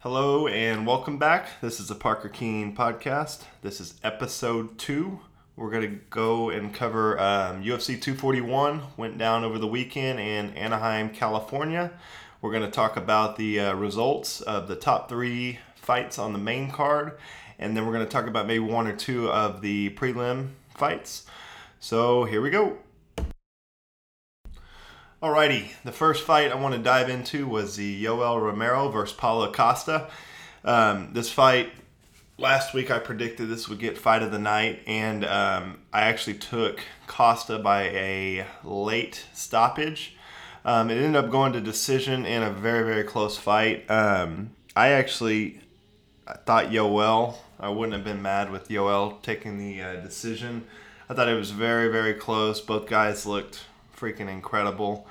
Hello and welcome back. This is the Parker Keen podcast. This is episode two. We're going to go and cover um, UFC 241, went down over the weekend in Anaheim, California. We're going to talk about the uh, results of the top three fights on the main card, and then we're going to talk about maybe one or two of the prelim fights. So here we go. Alrighty, the first fight I want to dive into was the Yoel Romero versus Paulo Costa. Um, this fight, last week I predicted this would get fight of the night, and um, I actually took Costa by a late stoppage. Um, it ended up going to decision in a very, very close fight. Um, I actually thought Yoel, I wouldn't have been mad with Yoel taking the uh, decision. I thought it was very, very close. Both guys looked freaking incredible.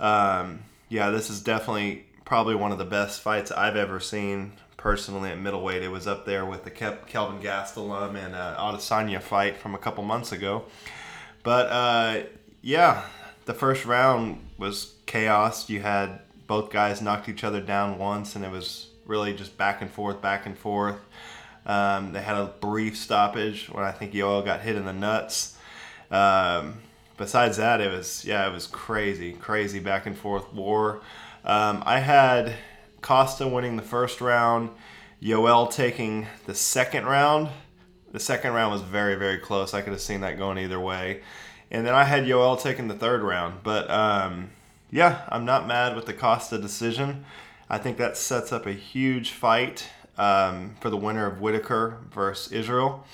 Um, yeah, this is definitely probably one of the best fights I've ever seen personally at middleweight. It was up there with the Kelvin Gastelum and uh, Adesanya fight from a couple months ago. But uh, yeah, the first round was chaos. You had both guys knocked each other down once, and it was really just back and forth, back and forth. Um, they had a brief stoppage when I think Yoel got hit in the nuts. Um, besides that, it was yeah, it was crazy, crazy back and forth war. Um, I had Costa winning the first round, Yoel taking the second round. The second round was very, very close. I could have seen that going either way. And then I had Yoel taking the third round. But um, yeah, I'm not mad with the Costa decision. I think that sets up a huge fight um, for the winner of Whittaker versus Israel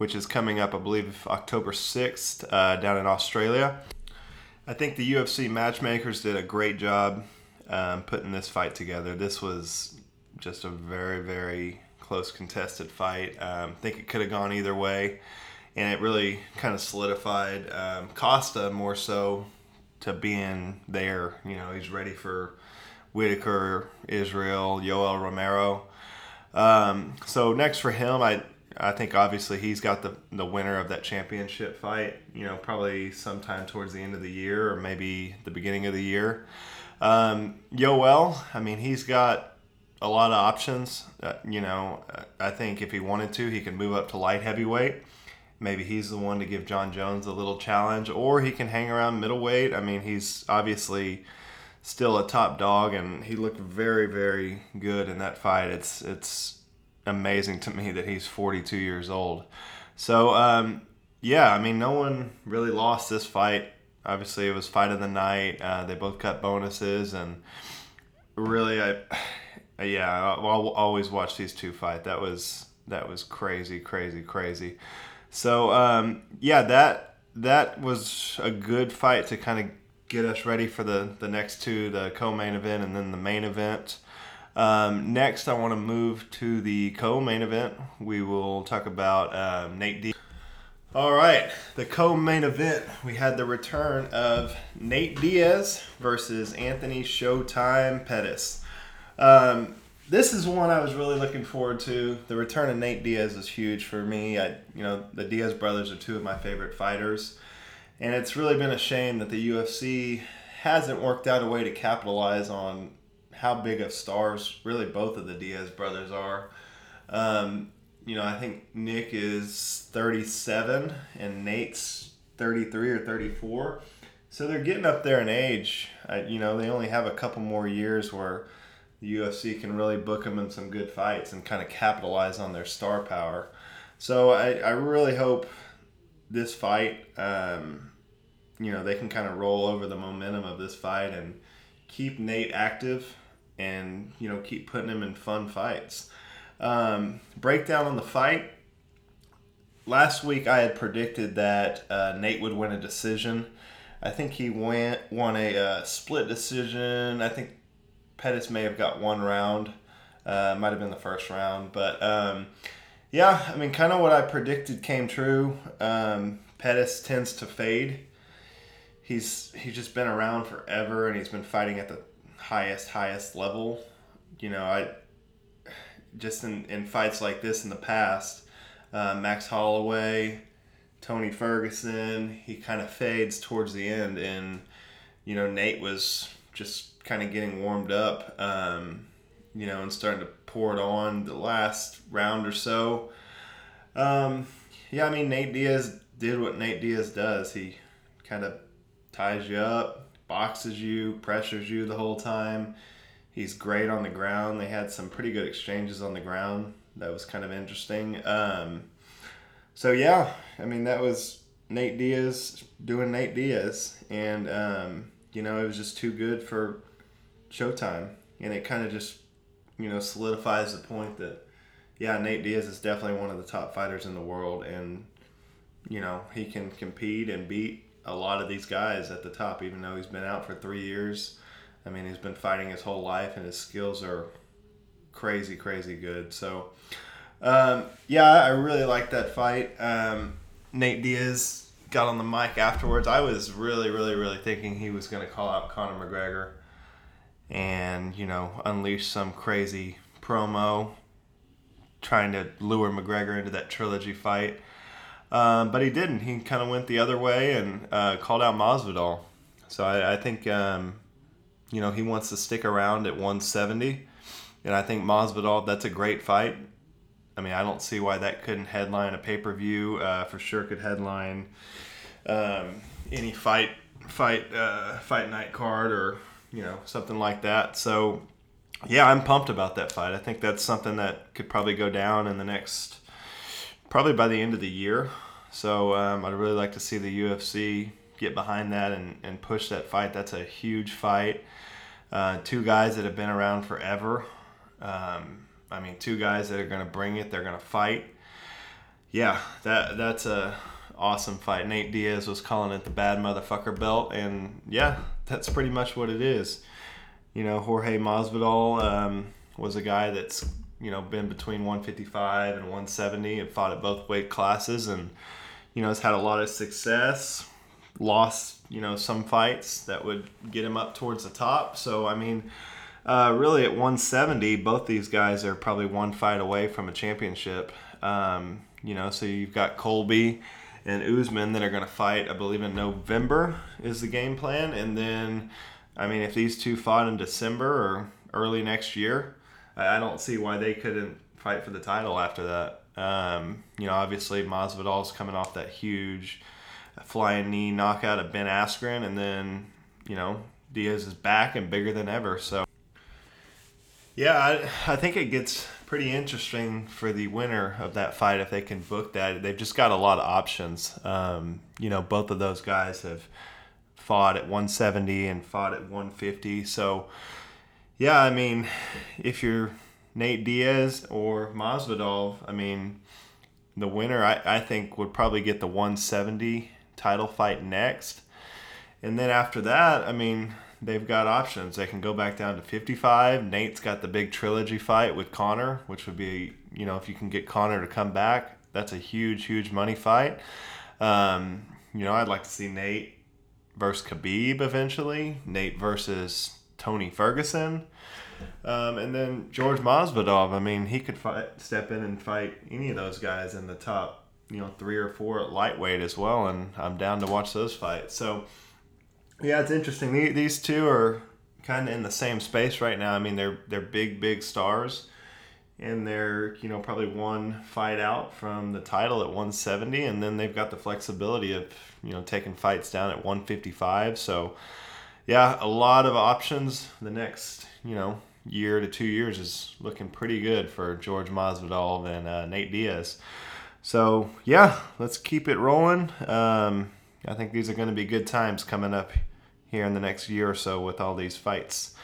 which is coming up, I believe, October 6th uh, down in Australia. I think the UFC matchmakers did a great job um, putting this fight together. This was just a very, very close contested fight. Um, I think it could have gone either way, and it really kind of solidified um, Costa more so to being there. You know, he's ready for Whittaker, Israel, Yoel Romero. Um, so next for him, I I think obviously he's got the the winner of that championship fight. You know, probably sometime towards the end of the year or maybe the beginning of the year. Um, Yoel, I mean, he's got a lot of options. Uh, you know, I think if he wanted to, he could move up to light heavyweight. Maybe he's the one to give Jon Jones a little challenge, or he can hang around middleweight. I mean, he's obviously still a top dog, and he looked very, very good in that fight. It's it's amazing to me that he's 42 years old. So, um, yeah, I mean, no one really lost this fight. Obviously, it was fight of the night. Uh, they both cut bonuses, and really, I, yeah, I'll, I'll always watch these two fight. That was that was crazy, crazy, crazy. So, um, yeah, that that was a good fight to kind of get us ready for the the next two, the co-main event and then the main event. Um, next, I want to move to the co-main event. We will talk about um, Nate Diaz. All right, the co-main event. We had the return of Nate Diaz versus Anthony Showtime Pettis. Um, this is one I was really looking forward to. The return of Nate Diaz is huge for me. I, you know, the Diaz brothers are two of my favorite fighters, and it's really been a shame that the UFC hasn't worked out a way to capitalize on how big of stars really both of the Diaz brothers are. Um, you know, I think Nick is 37 and Nate's 33 or 34. So they're getting up there in age. You know, they only have a couple more years where the UFC can really book them in some good fights and kind of capitalize on their star power. So I, I really hope this fight, um, you know, they can kind of roll over the momentum of this fight and keep Nate active and you know keep putting him in fun fights. Um, breakdown on the fight. Last week I had predicted that uh, Nate would win a decision. I think he went won a uh, split decision. I think Pettis may have got one round. Uh, might have been the first round, but um, yeah, I mean, kind of what I predicted came true. Um, Pettis tends to fade. He's he's just been around forever, and he's been fighting at the highest highest level. You know, I just in, in fights like this in the past, uh, Max Holloway, Tony Ferguson, he kind of fades towards the end, and you know Nate was just kind of getting warmed up. Um, you know, and starting to pour it on the last round or so. Um, yeah, I mean, Nate Diaz did what Nate Diaz does. He kind of ties you up, boxes you, pressures you the whole time. He's great on the ground. They had some pretty good exchanges on the ground. That was kind of interesting. Um, so yeah, I mean that was Nate Diaz doing Nate Diaz, and um, you know it was just too good for Showtime, and it kind of just you know solidifies the point that yeah, Nate Diaz is definitely one of the top fighters in the world, and you know he can compete and beat a lot of these guys at the top, even though he's been out for three years. I mean, he's been fighting his whole life, and his skills are crazy, crazy good. So, um, yeah, I really like that fight. Um, Nate Diaz got on the mic afterwards. I was really, really, really thinking he was going to call out Conor McGregor and, you know, unleash some crazy promo trying to lure McGregor into that trilogy fight. Um, but he didn't. He kind of went the other way and uh, called out Masvidal. So I, I think, um, you know, he wants to stick around at 170. And I think Masvidal, that's a great fight. I mean, I don't see why that couldn't headline a pay per view. Uh, for sure, could headline um, any fight, fight, uh, fight night card or you know something like that. So yeah, I'm pumped about that fight. I think that's something that could probably go down in the next, probably by the end of the year. So um, I'd really like to see the UFC get behind that and, and push that fight. That's a huge fight. Uh, two guys that have been around forever. Um, I mean, two guys that are going to bring it. They're going to fight. Yeah, that that's a awesome fight. Nate Diaz was calling it the bad motherfucker belt, and yeah, that's pretty much what it is. You know, Jorge Masvidal um, was a guy that's you know been between 155 and 170 and fought at both weight classes, and you know has had a lot of success. Lost you know some fights that would get him up towards the top. So I mean. Uh, really, at 170, both these guys are probably one fight away from a championship. Um, you know, so you've got Colby and Usman that are going to fight, I believe, in November is the game plan. And then, I mean, if these two fought in December or early next year, I don't see why they couldn't fight for the title after that. Um, you know, obviously, Masvidal's coming off that huge flying knee knockout of Ben Askren, and then, you know, Diaz is back and bigger than ever. So, yeah, I, I think it gets pretty interesting for the winner of that fight if they can book that. They've just got a lot of options. Um, you know, both of those guys have fought at 170 and fought at 150. So, yeah, I mean, if you're Nate Diaz or Masvidal, I mean, the winner, I, I think, would probably get the 170 title fight next. And then after that, I mean, they've got options. They can go back down to 55. Nate's got the big trilogy fight with Conor, which would be, you know, if you can get Conor to come back, that's a huge, huge money fight. Um, you know, I'd like to see Nate versus Khabib eventually. Nate versus Tony Ferguson. Um, and then George Masvidal. I mean, he could fight, step in and fight any of those guys in the top, you know, three or four at lightweight as well. And I'm down to watch those fights. So, yeah, it's interesting. These two are kind of in the same space right now. I mean, they're they're big, big stars, and they're you know probably one fight out from the title at 170, and then they've got the flexibility of you know taking fights down at 155. So, yeah, a lot of options. The next you know year to two years is looking pretty good for George Masvidal and uh, Nate Diaz. So yeah, let's keep it rolling. Um, I think these are going to be good times coming up here in the next year or so with all these fights.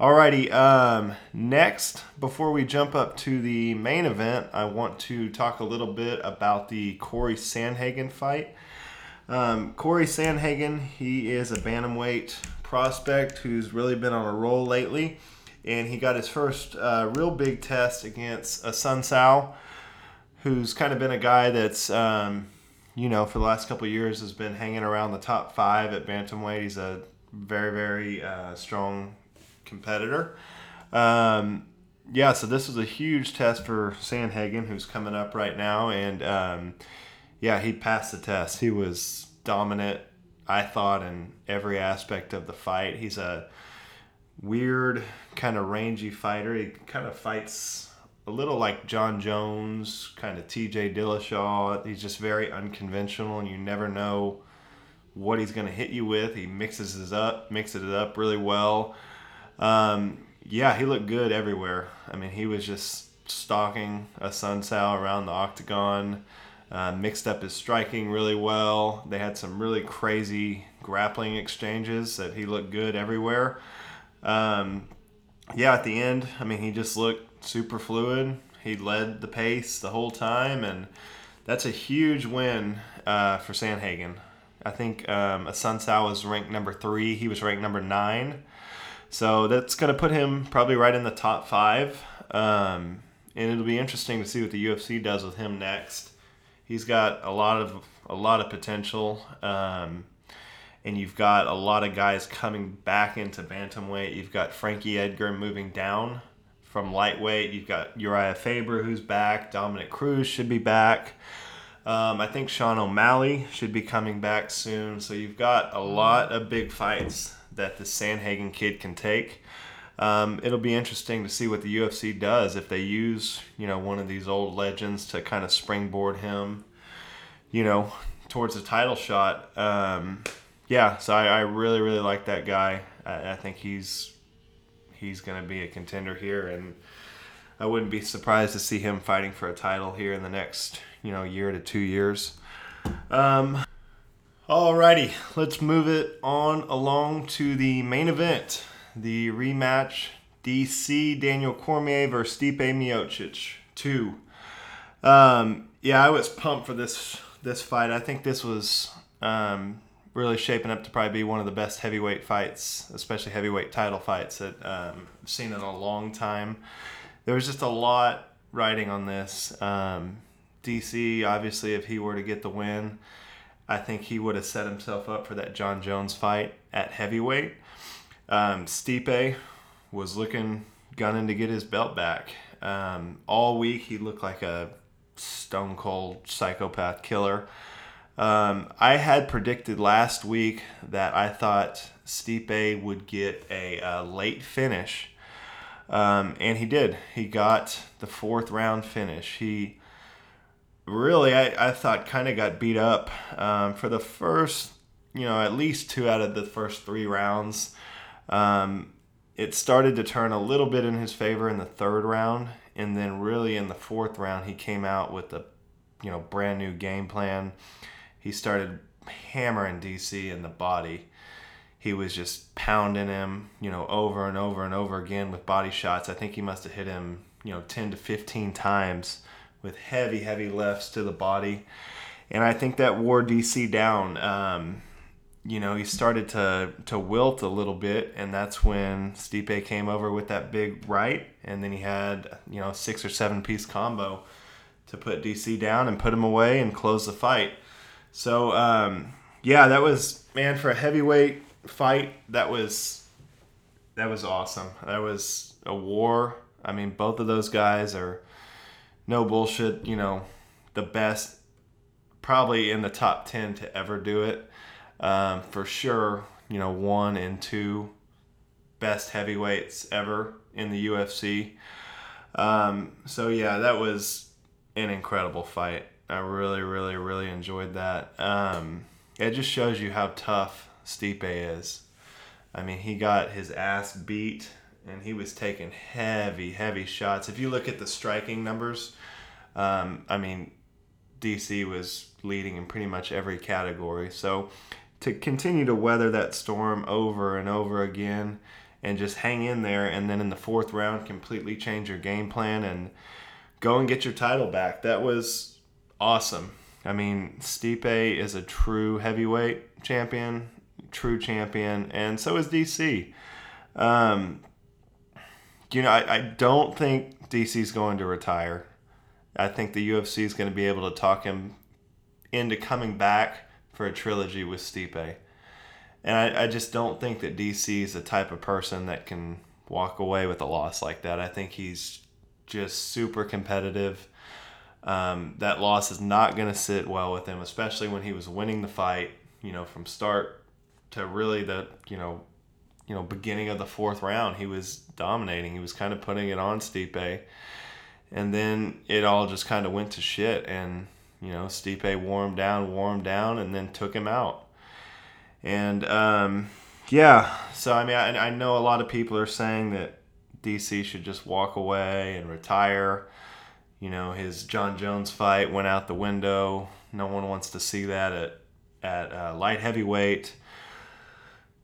Alrighty, um, next, before we jump up to the main event, I want to talk a little bit about the Corey Sandhagen fight. Um, Corey Sandhagen, he is a bantamweight prospect who's really been on a roll lately, and he got his first uh, real big test against Assunção, who's kind of been a guy that's um, you know, for the last couple years has been hanging around the top five at bantamweight. He's a very, very uh, strong competitor. Um, yeah, so this was a huge test for Sandhagen, who's coming up right now, and um, yeah, he passed the test. He was dominant, I thought, in every aspect of the fight. He's a weird, kind of rangy fighter. He kind of fights a little like Jon Jones, kind of TJ Dillashaw. He's just very unconventional, and you never know what he's going to hit you with. He mixes it up, mixes it up really well. Um, yeah, he looked good everywhere. I mean, he was just stalking Assunção around the octagon. Uh, mixed up his striking really well. They had some really crazy grappling exchanges that he looked good everywhere. Um, yeah, at the end, I mean, he just looked super fluid. He led the pace the whole time, and that's a huge win uh, for Sandhagen. I think um, Assunção was ranked number three. He was ranked number nine. So that's going to put him probably right in the top five. Um, and it'll be interesting to see what the UFC does with him next. He's got a lot of a lot of potential, um, and you've got a lot of guys coming back into bantamweight. You've got Frankie Edgar moving down from lightweight. You've got Urijah Faber who's back. Dominick Cruz should be back. Um, I think Sean O'Malley should be coming back soon. So you've got a lot of big fights that the Sandhagen kid can take um, it'll be interesting to see what the UFC does if they use you know one of these old legends to kind of springboard him, you know, towards a title shot. Um, yeah, so I, I, really really like that guy. I, I think he's he's going to be a contender here, and I wouldn't be surprised to see him fighting for a title here in the next you know year to two years. Um, Alrighty, let's move it on along to the main event the rematch DC Daniel Cormier versus Stipe Miocic 2. Um, yeah, I was pumped for this this fight. I think this was um, really shaping up to probably be one of the best heavyweight fights, especially heavyweight title fights that um, I've seen in a long time. There was just a lot riding on this. Um, DC, obviously, if he were to get the win, I think he would have set himself up for that Jon Jones fight at heavyweight. Um, Stipe was looking, gunning to get his belt back. Um, all week he looked like a stone cold psychopath killer. Um, I had predicted last week that I thought Stipe would get a, a late finish, um, and he did. He got the fourth round finish. He really, I, I thought, kind of got beat up um, for the first, you know, at least two out of the first three rounds. Um, it started to turn a little bit in his favor in the third round, and then really in the fourth round, he came out with a you know brand new game plan. He started hammering DC in the body. He was just pounding him, you know, over and over and over again with body shots. I think he must have hit him, you know, 10 to 15 times with heavy, heavy lefts to the body. And I think that wore DC down. Um, you know, he started to to wilt a little bit, and that's when Stipe came over with that big right, and then he had you know six or seven piece combo to put DC down and put him away and close the fight. So um, yeah, that was man for a heavyweight fight. That was that was awesome. That was a war. I mean, both of those guys are no bullshit. You know, the best, probably in the top ten to ever do it um, for sure, you know, one and two best heavyweights ever in the UFC. Um, so yeah, that was an incredible fight. I really, really, really enjoyed that. Um, it just shows you how tough Stipe is. I mean, he got his ass beat and he was taking heavy, heavy shots. If you look at the striking numbers, um, I mean, DC was leading in pretty much every category. So to continue to weather that storm over and over again and just hang in there and then in the fourth round completely change your game plan and go and get your title back. That was awesome. I mean, Stipe is a true heavyweight champion, true champion, and so is DC. Um, you know, I, I don't think DC's going to retire. I think the UFC is going to be able to talk him into coming back for a trilogy with Stipe. And I, I just don't think that DC is the type of person that can walk away with a loss like that. I think he's just super competitive. Um, that loss is not going to sit well with him, especially when he was winning the fight, you know, from start to really the, you know, you know beginning of the fourth round, he was dominating. He was kind of putting it on Stipe, and then it all just kind of went to shit. And you know, Stipe wore him down, wore him down, and then took him out. And um, yeah, so I mean, I, I know a lot of people are saying that DC should just walk away and retire. You know, his Jon Jones fight went out the window. No one wants to see that at at uh, light heavyweight.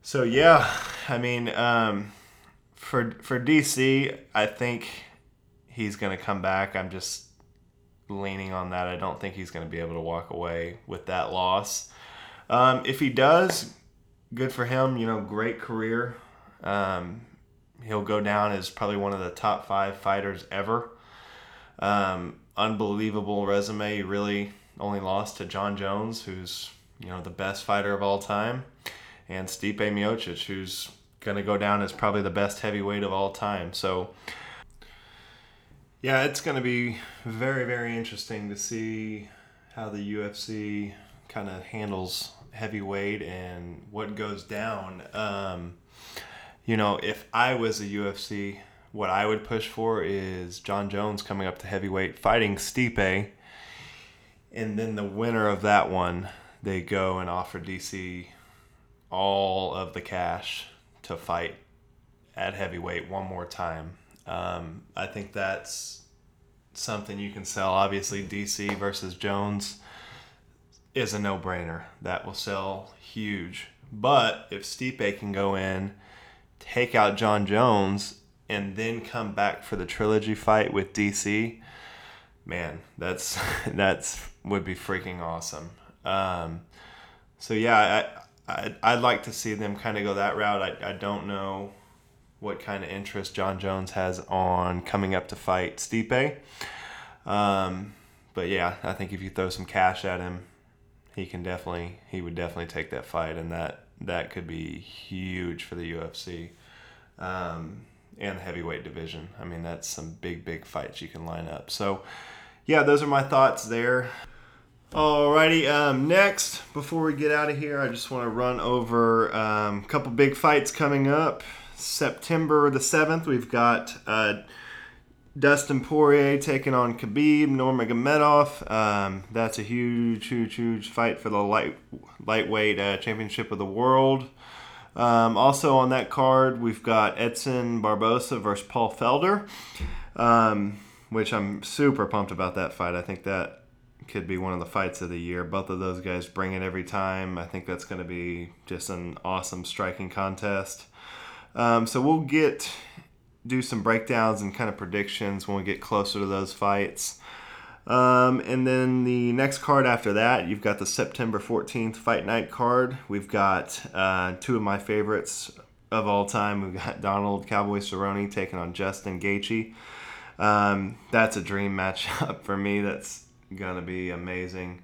So yeah, I mean, um, for for DC, I think he's gonna come back. I'm just leaning on that. I don't think he's gonna be able to walk away with that loss. Um, if he does, good for him. You know, great career. Um, he'll go down as probably one of the top five fighters ever. Um, unbelievable resume. He really only lost to Jon Jones, who's you know the best fighter of all time, and Stipe Miocic, who's going to go down as probably the best heavyweight of all time. So, yeah, it's going to be very, very interesting to see how the UFC kind of handles heavyweight and what goes down. Um, you know, if I was a UFC, what I would push for is Jon Jones coming up to heavyweight fighting Stipe, and then the winner of that one, they go and offer DC all of the cash to fight at heavyweight one more time. Um, I think that's something you can sell. Obviously, DC versus Jones is a no brainer. That will sell huge. But if Stipe can go in, take out Jon Jones, and then come back for the trilogy fight with DC, man, that's that's would be freaking awesome. Um, so yeah, I, I would like to see them kind of go that route. I I don't know what kind of interest Jon Jones has on coming up to fight Stipe. Um, but yeah, I think if you throw some cash at him, he can definitely he would definitely take that fight, and that that could be huge for the UFC um, and the heavyweight division. I mean, that's some big big fights you can line up. So yeah, those are my thoughts there. Alrighty, um, next, before we get out of here, I just want to run over um, a couple big fights coming up. September the 7th, we've got uh, Dustin Poirier taking on Khabib Nurmagomedov. Um, that's a huge, huge, huge fight for the light lightweight uh, championship of the world. Um, also on that card, we've got Edson Barboza versus Paul Felder, um, which I'm super pumped about that fight. I think that could be one of the fights of the year. Both of those guys bring it every time. I think that's going to be just an awesome striking contest. Um, so we'll get do some breakdowns and kind of predictions when we get closer to those fights. Um, and then the next card after that, you've got the September 14th Fight Night card. We've got uh, two of my favorites of all time. We've got Donald Cowboy Cerrone taking on Justin Gaethje. Um, that's a dream matchup for me. That's gonna be amazing.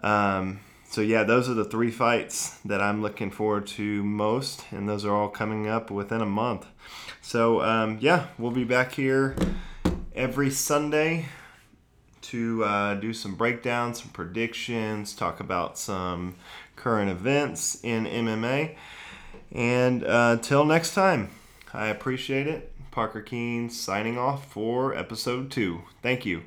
Um, so yeah, those are the three fights that I'm looking forward to most, and those are all coming up within a month. So um, yeah, we'll be back here every Sunday to uh, do some breakdowns, some predictions, talk about some current events in MMA. And uh, till next time, I appreciate it. Parker Keene signing off for episode two. Thank you.